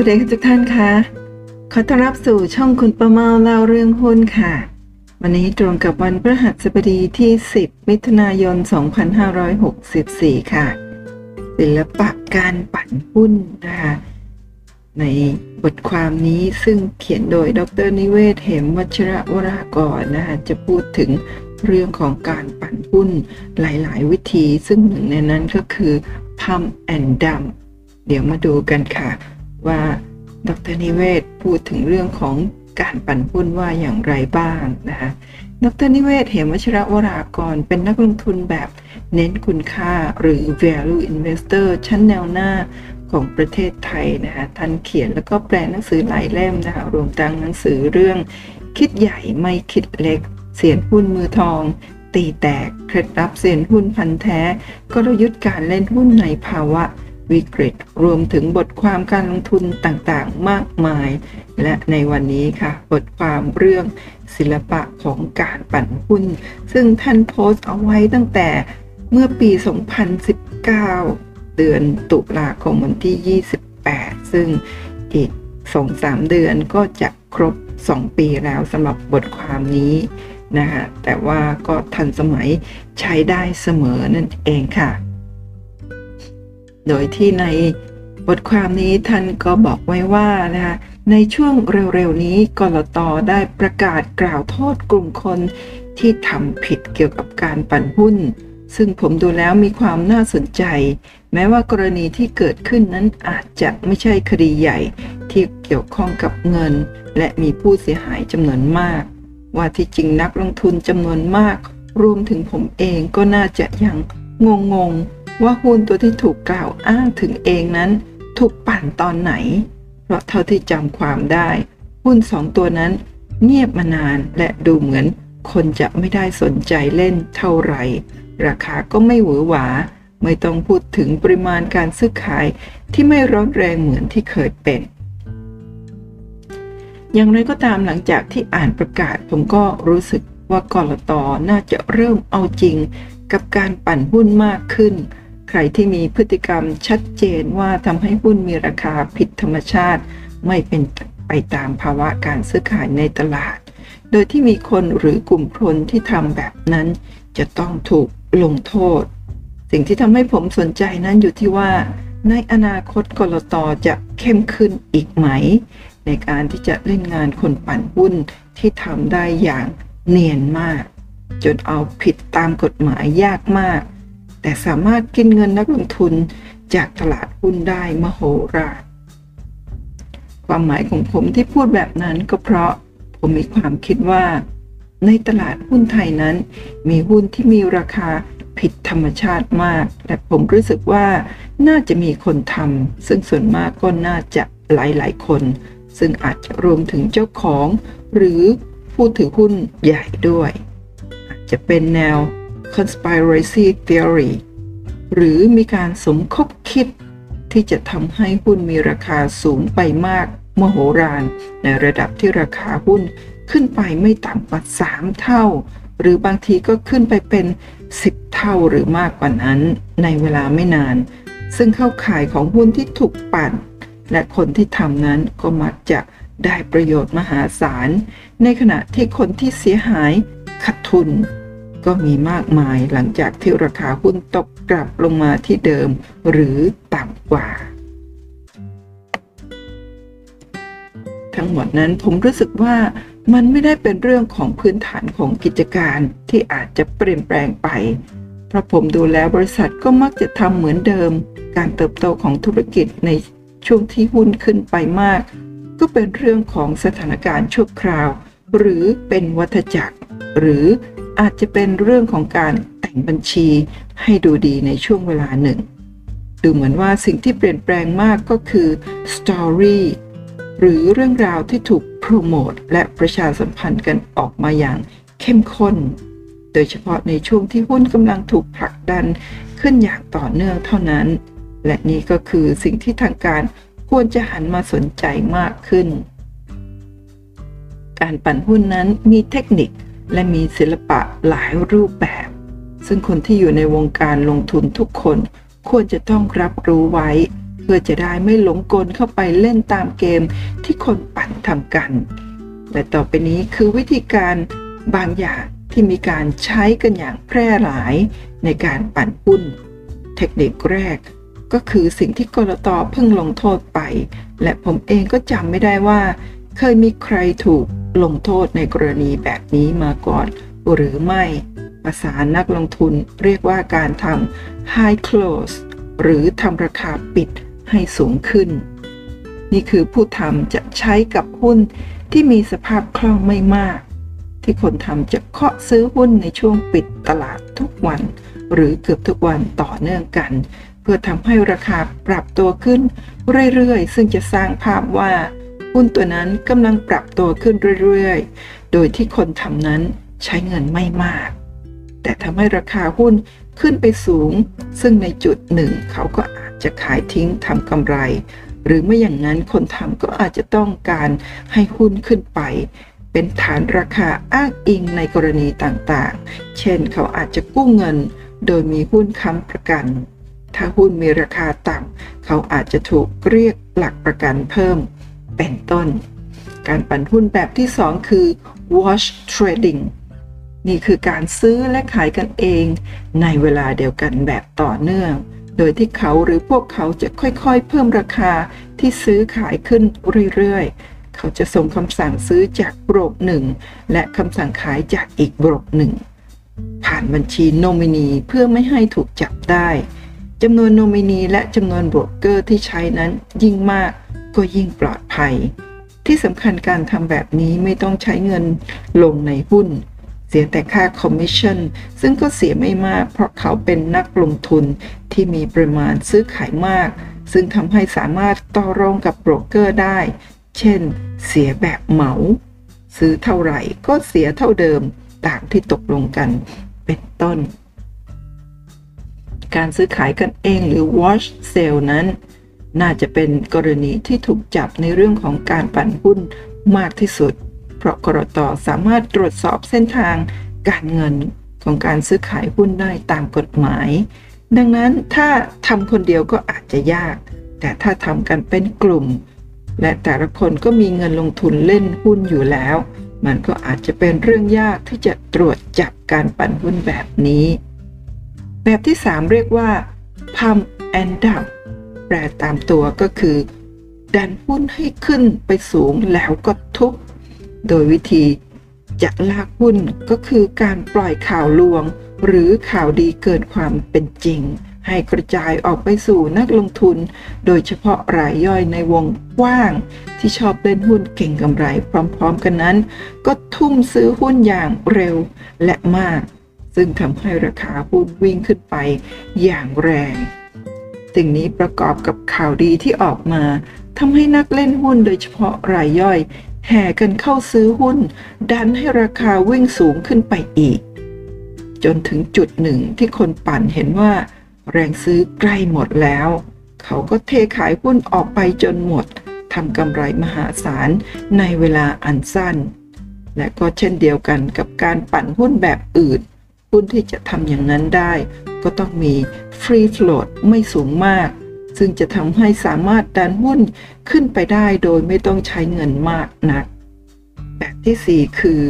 วัสดีทุกท่านคะขอต้อนรับสู่ช่องคุณประเมาเล่าเรื่องหุ้นค่ะ วันนี้ตรงกับวันพฤหัสบดีที่ 10 มิถุนายน 2564 ค่ะ ศิลปะการปั่นหุ้นนะคะ ในบทความนี้ซึ่งเขียนโดยดรนิเวศเหมวัชระวรากรนะคะจะพูดถึงเรื่องของการปั่นหุ้นหลาย ๆ วิธี ซึ่งหนึ่งในนั้นก็คือ pump and dump เดี๋ยวมาดูกันค่ะ ว่าดรนิเวศพูดถึงเรื่องของการปั่นหุ้นว่าอย่างไรบ้างนะคะดรนิเวศเหมวชระวรากร เป็นนักลงทุนแบบเน้นคุณค่าหรือ value investor ชั้นแนวหน้าของประเทศไทยนะคะท่านเขียนแล้วก็แปลหนังสือหลายเล่มนะคะรวมทั้งหนังสือเรื่อง คิดใหญ่ไม่คิดเล็ก เสียนหุ้นมือทอง ตีแตก เคล็ดลับเสียนหุ้นพันแท้ กลยุทธ์การเล่นหุ้นในภาวะ วิกฤต รวมถึงบทความการลงทุนต่างๆ มากมาย และในวันนี้ค่ะ บทความเรื่องศิลปะของการปั่นหุ้น ซึ่งท่านโพสต์เอาไว้ตั้งแต่เมื่อปี 2019 เดือนตุลาคมวันที่ 28 ซึ่งอีก 2-3 เดือนก็จะครบ 2 ปีแล้วสำหรับบทความนี้นะคะแต่ว่าก็ทันสมัยใช้ได้เสมอนั่นเองค่ะ โดยที่ในบทความนี้ท่านก็บอกไว้ว่านะคะในช่วงเร็วๆนี้กรตได้ประกาศกล่าวโทษกลุ่มคนที่ทำผิดเกี่ยวกับการปั่นหุ้น ซึ่งผมดูแล้วมีความน่าสนใจ แม้ว่ากรณีที่เกิดขึ้นนั้นอาจจะไม่ใช่คดีใหญ่ที่เกี่ยวข้องกับเงิน และมีผู้เสียหายจำนวนมาก ว่าที่จริงนักลงทุนจำนวนมาก รวมถึงผมเองก็น่าจะยังงงๆ ว่าหุ้นตัวที่ถูกกล่าวอ้างถึงเองนั้น ถูกปั่นตอนไหน เพราะเท่าที่จำความได้ หุ้นสองตัวนั้น เงียบมานานและดูเหมือน คนจะไม่ได้สนใจเล่นเท่าไหร่ ราคาก็ไม่หวือหวา ไม่ต้องพูดถึงปริมาณการซื้อขายที่ไม่ร้อนแรงเหมือนที่เคยเป็น อย่างไรก็ตามหลังจากที่อ่านประกาศผมก็รู้สึกว่ากรตน่าจะเริ่มเอาจริงกับการปั่นหุ้นมากขึ้น ใครที่มีพฤติกรรมชัดเจนว่าทำให้หุ้นมีราคาผิดธรรมชาติ ไม่เป็นไปตามภาวะการซื้อขายในตลาด โดยที่มีคนหรือกลุ่มพลที่ทำแบบนั้น จะต้องถูกลงโทษ สิ่งที่ทำให้ผมสนใจนั้นอยู่ที่ว่า ในอนาคตกรตจะเข้มขึ้นอีกไหม ในการที่จะเล่นงานคนปั่นหุ้นที่ทำได้อย่างเนียนมาก จนเอาผิดตามกฎหมายยากมาก แต่สามารถกินเงินนักลงทุนจากตลาดหุ้นได้มโหฬารความหมายของผมที่พูดแบบนั้นก็เพราะผมมีความคิดว่า ในตลาดหุ้นไทยนั้น มีหุ้นที่มีราคาผิดธรรมชาติมาก และผมรู้สึกว่าน่าจะมีคนทำซึ่งส่วนมากก็น่าจะหลายๆคน ซึ่งอาจจะรวมถึงเจ้าของ หรือผู้ถือหุ้นใหญ่ด้วย อาจจะเป็นแนว conspiracy theory หรือมีการสมคบคิดที่จะทำให้หุ้นมีราคาสูงไปมากมโหฬารในระดับที่ราคาหุ้นขึ้นไปไม่ต่ำกว่า 3 เท่า หรือบางทีก็ขึ้นไปเป็น 10 เท่าหรือมากกว่านั้นในเวลาไม่นาน ซึ่งเข้าข่ายของหุ้นที่ถูกปั่น และคนที่ทำนั้นก็มักจะได้ประโยชน์มหาศาล ในขณะที่คนที่เสียหายขาดทุน ก็มีมากมายหลังจากที่ราคาหุ้นตกกลับลงมาที่เดิม หรือต่ำกว่า ทั้งหมดนั้นผมรู้สึกว่ามันไม่ได้เป็นเรื่องของพื้นฐานของกิจการที่อาจจะเปลี่ยนแปลงไป เพราะผมดูแล้วบริษัทก็มักจะทำเหมือนเดิม การเติบโตของธุรกิจในช่วงที่หุ้นขึ้นไปมาก ก็เป็นเรื่องของสถานการณ์ชั่วคราว หรือเป็นวัฏจักร หรือ อาจจะเป็นเรื่องของการแต่งบัญชีให้ดูดีในช่วงเวลาหนึ่ง ดูเหมือนว่าสิ่งที่เปลี่ยนแปลงมากก็คือสตอรี่หรือเรื่องราวที่ถูกโปรโมทและประชาสัมพันธ์กันออกมาอย่างเข้มข้น โดยเฉพาะในช่วงที่หุ้นกำลังถูกผลักดันขึ้นอย่างต่อเนื่องเท่านั้น และนี่ก็คือสิ่งที่ทางการควรจะหันมาสนใจมากขึ้น การปั่นหุ้นนั้นมีเทคนิค และมีศิลปะหลายรูปแบบ ซึ่งคนที่อยู่ในวงการลงทุนทุกคนควรจะต้องรับรู้ไว้ เพื่อจะได้ไม่หลงกลเข้าไปเล่นตามเกมที่คนปั่นทำกันและต่อไปนี้คือวิธีการบางอย่างที่มีการใช้กันอย่างแพร่หลายในการปั่นหุ้น เทคนิคแรกก็คือสิ่งที่กรตเพิ่งลงโทษไป และผมเองก็จำไม่ได้ว่า เคยมีใครถูกลงโทษในกรณีแบบนี้มาก่อน หรือไม่ ภาษานักลงทุนเรียกว่าการทำ high close หรือทำราคาปิดให้สูงขึ้น นี่คือผู้ทำจะใช้กับหุ้นที่มีสภาพคล่องไม่มาก ที่คนทำจะเคาะซื้อหุ้นในช่วงปิดตลาดทุกวัน หรือเกือบทุกวันต่อเนื่องกัน เพื่อทำให้ราคาปรับตัวขึ้นเรื่อยๆ ซึ่งจะสร้างภาพว่า หุ้นตัวนั้นกำลังปรับตัวขึ้นเรื่อยๆ โดยที่คนทำนั้นใช้เงินไม่มาก แต่ทำให้ราคาหุ้นขึ้นไปสูง ซึ่งในจุดหนึ่งเขาก็อาจจะขายทิ้งทำกำไร หรือไม่อย่างนั้นคนทำก็อาจจะต้องการให้หุ้นขึ้นไป เป็นฐานราคาอ้างอิงในกรณีต่างๆ เช่นเขาอาจจะกู้เงิน โดยมีหุ้นค้ำประกันถ้าหุ้นมีราคาต่ำ เขาอาจจะถูกเรียกหลักประกันเพิ่ม เป็นต้น การปั่นหุ้นแบบที่ 2 คือ wash trading นี่คือการซื้อและขายกันเองในเวลาเดียวกันแบบต่อเนื่อง โดยที่เขาหรือพวกเขาจะค่อยๆ เพิ่มราคาที่ซื้อขายขึ้นเรื่อยๆ เขาจะส่งคำสั่งซื้อจากบรกหนึ่งและคำสั่งขายจากอีกโบรกหนึ่งผ่านบัญชีโนมินีเพื่อไม่ให้ถูกจับได้จำนวนโนมินีและจำนวนโบรกเกอร์ที่ใช้นั้นยิ่งมาก ก็ยิ่งปลอดภัย ที่สำคัญการทำแบบนี้ไม่ต้องใช้เงินลงในหุ้น เสียแต่ค่าคอมมิชชั่น ซึ่งก็เสียไม่มาก เพราะเขาเป็นนักลงทุนที่มีปริมาณซื้อขายมาก ซึ่งทำให้สามารถต่อรองกับโบรกเกอร์ได้ เช่น เสียแบบเหมา ซื้อเท่าไหร่ก็เสียเท่าเดิมตามที่ตกลงกันเป็นต้น การซื้อขายกันเองหรือ wash sale นั้น น่าจะเป็นกรณีที่ถูกจับในเรื่องของการปั่นหุ้นมากที่สุด เพราะกรตสามารถตรวจสอบเส้นทางการเงินของการซื้อขายหุ้นได้ตามกฎหมาย ดังนั้นถ้าทำคนเดียวก็อาจจะยาก แต่ถ้าทำกันเป็นกลุ่ม และแต่ละคนก็มีเงินลงทุนเล่นหุ้นอยู่แล้ว มันก็อาจจะเป็นเรื่องยากที่จะตรวจจับการปั่นหุ้นแบบนี้ แบบที่ 3 เรียกว่า pump and dump แปลตามตัวก็คือ ดันหุ้นให้ขึ้นไปสูงแล้วก็ทุบโดยวิธีจะลากหุ้นก็คือการปล่อยข่าวลวง หรือข่าวดีเกินความเป็นจริง ให้กระจายออกไปสู่นักลงทุน โดยเฉพาะรายย่อยในวงกว้าง ที่ชอบเล่นหุ้นเก่งกำไรพร้อมๆกันนั้น ก็ทุ่มซื้อหุ้นอย่างเร็วและมาก ซึ่งทำให้ราคาหุ้นวิ่งขึ้นไปอย่างแรง สิ่งนี้ประกอบกับข่าวดีที่ออกมาทำให้นักเล่นหุ้นโดยเฉพาะรายย่อย แห่กันเข้าซื้อหุ้น ดันให้ราคาวิ่งสูงขึ้นไปอีก จนถึงจุดหนึ่งที่คนปั่นเห็นว่า แรงซื้อใกล้หมดแล้ว เขาก็เทขายหุ้นออกไปจนหมดทำกำไรมหาศาลในเวลาอันสั้น และก็เช่นเดียวกันกับการปั่นหุ้นแบบอื่น หุ้นที่จะทำอย่างนั้นได้ ก็ต้องมีฟรีโฟลดไม่สูงมาก ซึ่งจะทำให้สามารถดันหุ้นขึ้นไปได้โดยไม่ต้องใช้เงินมากนัก แบบที่ 4 คือ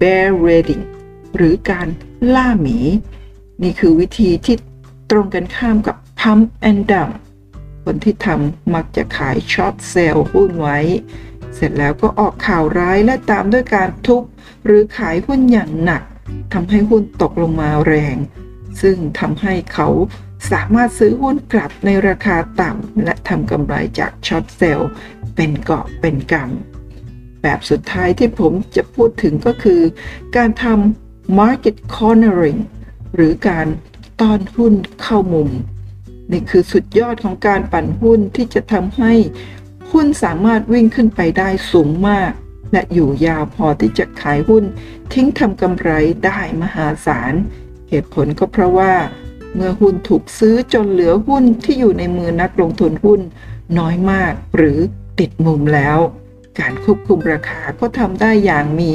bear reading หรือการล่าหมี นี่คือวิธีที่ตรงกันข้ามกับ pump and dump คนที่ทำมักจะขายช็อตเซลล์หุ้นไว้ เสร็จแล้วก็ออกข่าวร้ายและตามด้วยการทุบหรือขายหุ้นอย่างหนัก ทำให้หุ้นตกลงมาแรง ซึ่งทำให้เขาสามารถซื้อหุ้นกลับในราคาต่ำและทำกำไรจากช็อตเซลล์เป็นเกาะเป็นกำแบบสุดท้ายที่ผมจะพูดถึงก็คือ การทำ market cornering หรือการต้อนหุ้นเข้ามุม นี่คือสุดยอดของการปั่นหุ้นที่จะทำให้หุ้นสามารถวิ่งขึ้นไปได้สูงมาก และอยู่ยาวพอที่จะขายหุ้น ทิ้งทำกำไรได้มหาศาล เหตุผลก็เพราะว่า เมื่อหุ้นถูกซื้อจนเหลือหุ้นที่อยู่ในมือนักลงทุนหุ้น น้อยมากหรือติดมุมแล้ว การควบคุมราคาก็ทำได้อย่างมี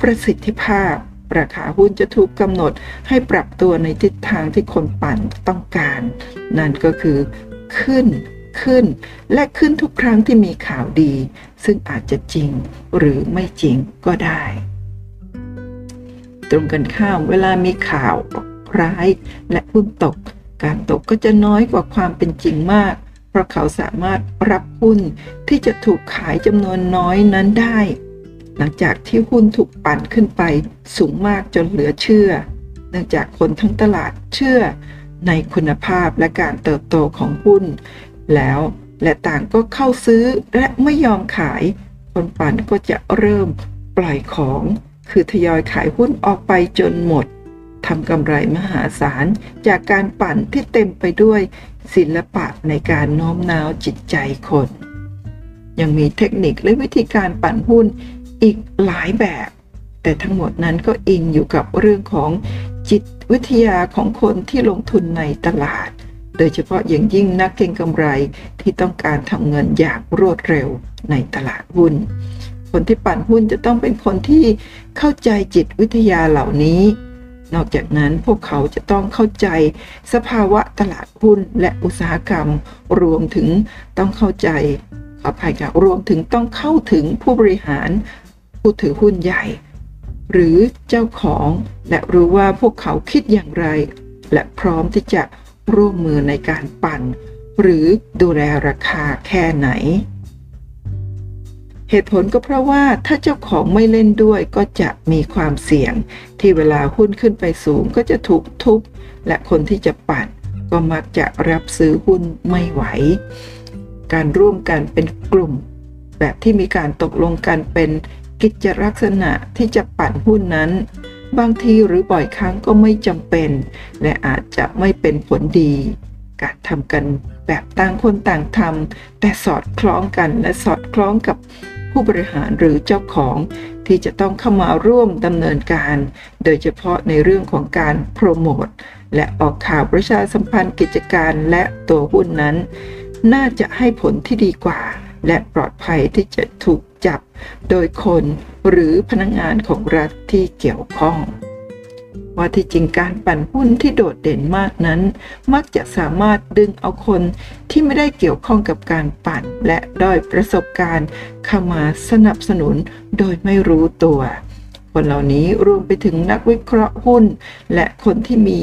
ประสิทธิภาพ ราคาหุ้นจะถูกกำหนดให้ปรับตัวในทิศทางที่คนปั่นต้องการ นั่นก็คือขึ้น ขึ้น และขึ้นทุกครั้งที่มีข่าวดี ซึ่งอาจจะจริงหรือไม่จริงก็ได้ ตรงกันข้ามเวลามีข่าวร้ายและหุ้นตก การตกก็จะน้อยกว่าความเป็นจริงมาก เพราะเขาสามารถรับหุ้นที่จะถูกขายจำนวนน้อยนั้นได้ หลังจากที่หุ้นถูกปั่นขึ้นไปสูงมากจนเหลือเชื่อ เนื่องจากคนทั้งตลาดเชื่อในคุณภาพและการเติบโตของหุ้น แล้วและต่างก็เข้าซื้อและไม่ยอมขาย คนปั่นก็จะเริ่มปล่อยของ คือทยอยขายหุ้นออกไปจนหมดทำกำไรมหาศาลจากการปั่นที่เต็มไปด้วยศิลปะในการโน้มน้าวจิตใจคน ยังมีเทคนิคและวิธีการปั่นหุ้นอีกหลายแบบ แต่ทั้งหมดนั้นก็อิงอยู่กับเรื่องของจิตวิทยาของคนที่ลงทุนในตลาด โดยเฉพาะอย่างยิ่งนักเก็งกำไรที่ต้องการทำเงินอย่างรวดเร็วในตลาดหุ้น คนที่ปั่นหุ้นจะต้องเป็นคนที่เข้าใจจิตวิทยาเหล่านี้ นอกจากนั้นพวกเขาจะต้องเข้าใจสภาวะตลาดหุ้นและอุตสาหกรรม รวมถึงต้องเข้าใจขออภัยค่ะรวมถึงต้องเข้าถึงผู้บริหารผู้ถือหุ้นใหญ่ หรือเจ้าของและรู้ว่าพวกเขาคิดอย่างไร และพร้อมที่จะ ร่วมมือในการปั่น หรือดูแลราคาแค่ไหน เหตุผลก็เพราะว่าถ้าเจ้าของไม่เล่นด้วยก็จะมีความเสี่ยง ที่เวลาหุ้นขึ้นไปสูงก็จะถูกทุบ และคนที่จะปั่นก็มักจะรับซื้อหุ้นไม่ไหว การร่วมกันเป็นกลุ่ม แบบที่มีการตกลงกันเป็นกิจลักษณะที่จะปั่นหุ้นนั้น บางทีหรือบ่อยครั้งก็ไม่จำเป็น และอาจจะไม่เป็นผลดี การทำกันแบบต่างคนต่างทำแต่สอดคล้องกันและสอดคล้องกับผู้บริหารหรือเจ้าของที่จะต้องเข้ามาร่วมดำเนินการ โดยเฉพาะในเรื่องของการโปรโมทและออกข่าวประชาสัมพันธ์กิจการและตัวหุ้นนั้น น่าจะให้ผลที่ดีกว่า และปลอดภัยที่จะถูกจับโดยคน หรือพนักงงานของรัฐที่เกี่ยวข้อง ว่าที่จริงการปั่นหุ้นที่โดดเด่นมากนั้น มักจะสามารถดึงเอาคนที่ไม่ได้เกี่ยวข้องกับการปั่น และด้อยประสบการณ์เข้ามาสนับสนุนโดยไม่รู้ตัว คนเหล่านี้รวมไปถึงนักวิเคราะห์หุ้น และคนที่มี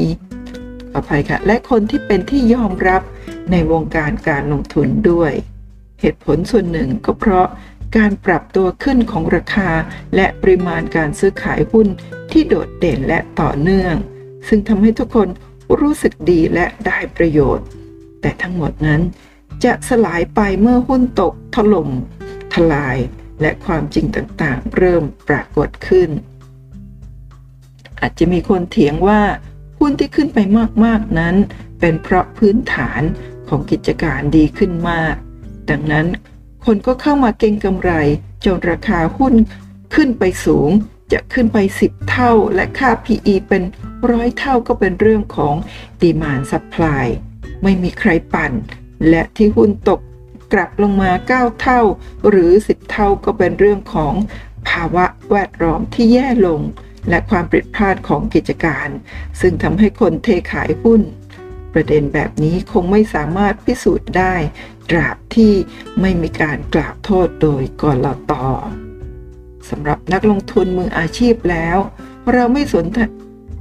ขออภัยค่ะ และคนที่เป็นที่ยอมรับในวงการการลงทุนด้วย เหตุผลส่วนหนึ่งก็เพราะ การปรับตัวขึ้นของราคา และปริมาณการซื้อขายหุ้นที่โดดเด่นและต่อเนื่อง ซึ่งทำให้ทุกคนรู้สึกดีและได้ประโยชน์ แต่ทั้งหมดนั้นจะสลายไปเมื่อหุ้นตกถล่มทลาย และความจริงต่างๆ เริ่มปรากฏขึ้น อาจจะมีคนเถียงว่าหุ้นที่ขึ้นไปมากๆนั้น เป็นเพราะพื้นฐานของกิจการดีขึ้นมาก ดังนั้น คนก็เข้ามาเก็งกำไร จนราคาหุ้นขึ้นไปสูง จะขึ้นไป 10 เท่า และค่า PE เป็นร้อยเท่าก็เป็นเรื่องของ demand supply ไม่มีใครปั่น และที่หุ้นตกกลับลงมา 9 เท่า หรือ 10 เท่าก็เป็นเรื่องของภาวะแวดล้อมที่แย่ลง และความผิดพลาดของกิจการ ซึ่งทำให้คนเทขายหุ้น ประเด็นแบบนี้คงไม่สามารถพิสูจน์ได้ ตราบที่ไม่มีการกล่าวโทษโดยกลตสำหรับนักลงทุนมืออาชีพแล้ว เราไม่สน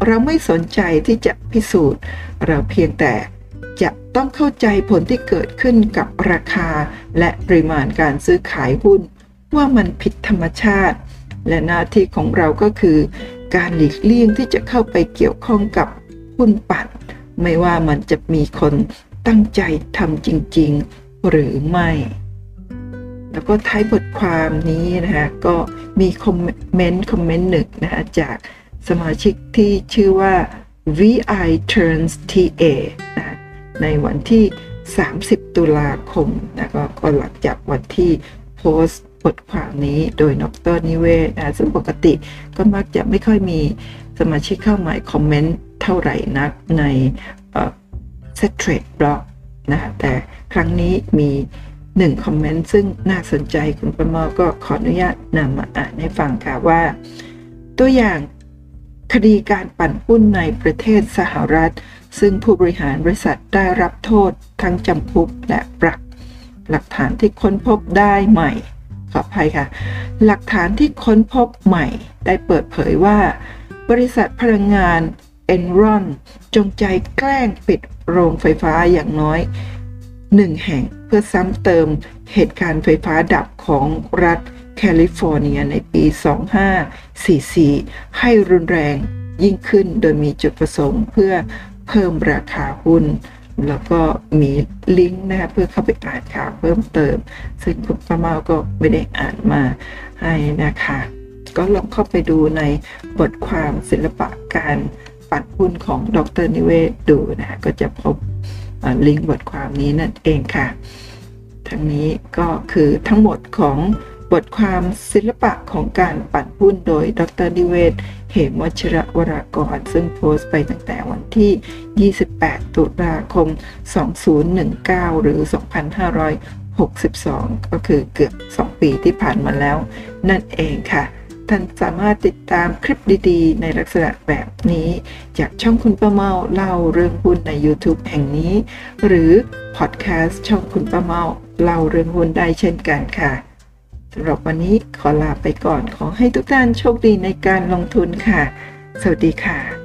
เราไม่สนใจที่จะพิสูจน์ เราเพียงแต่จะต้องเข้าใจผลที่เกิดขึ้นกับราคา และปริมาณการซื้อขายหุ้น ว่ามันผิดธรรมชาติ และหน้าที่ของเราก็คือ การหลีกเลี่ยงที่จะเข้าไปเกี่ยวข้องกับหุ้นปัด ไม่ว่ามันจะมีคนตั้งใจทำจริง ๆ หรือไม่ แล้วก็ท้ายบทความนี้นะคะก็มีคอมเมนต์คอมเมนต์หนึ่งนะคะจากสมาชิกที่ชื่อว่า VI Turns TA นะในวันที่ 30 ตุลาคมนะก็ก็หลังจากวันที่โพสต์บทความนี้โดยดอกเตอร์นิเวศน์นะซึ่งปกติก็มักจะไม่ค่อยมีสมาชิกเข้ามาคอมเมนต์ เท่าไหร่นักใน Settrade blog นะแต่ครั้งนี้มีหนึ่งคอมเมนต์ซึ่งน่าสนใจคุณประมอก็ขออนุญาตนำมาอ่านให้ฟังค่ะว่า ตัวอย่างคดีการปั่นหุ้นในประเทศสหรัฐ ซึ่งผู้บริหารบริษัทได้รับโทษทั้งจำคุกและปรับ หลักฐานที่ค้นพบได้ใหม่ ขออภัยค่ะ หลักฐานที่ค้นพบใหม่ได้เปิดเผยว่า บริษัทพลังงาน เอนรอนจงใจแกล้งปิดโรงไฟฟ้าอย่างน้อยหนึ่งแห่งเพื่อซ้ำเติมเหตุการณ์ไฟฟ้าดับของรัฐแคลิฟอร์เนียในปี 2544 ให้รุนแรงยิ่งขึ้นโดยมีจุดประสงค์เพื่อเพิ่มราคาหุ้น แล้วก็มีลิงก์นะคะเพื่อเข้าไปอ่านข่าวเพิ่มเติม ซึ่งคุณประเมาก็ไม่ได้อ่านมาให้นะคะ ก็ลองเข้าไปดูในบทความศิลปะการ ปั่นหุ้นของดรนิเวศดูนะคะก็จะพบลิงก์บทความนี้นั่นเองค่ะ ทั้งนี้ก็คือทั้งหมดของบทความศิลปะของการปั่นหุ้นโดยดรนิเวศเหมวัชระวรากร ซึ่งโพสต์ไปตั้งแต่วันที่ 28 ตุลาคม 2019 หรือ 2562 ก็คือเกือบ 2 ปีที่ผ่านมาแล้ว นั่นเองค่ะ ท่านสามารถติดตามคลิปดีๆ ในลักษณะแบบนี้ จากช่องคุณป้าเมาเล่าเรื่องหุ้นใน YouTube แห่งนี้ หรือพอดแคสต์ช่องคุณป้าเมาเล่าเรื่องหุ้นได้เช่นกันค่ะสำหรับวันนี้ขอลาไปก่อนขอให้ทุกท่านโชคดีในการลงทุนค่ะ สวัสดีค่ะ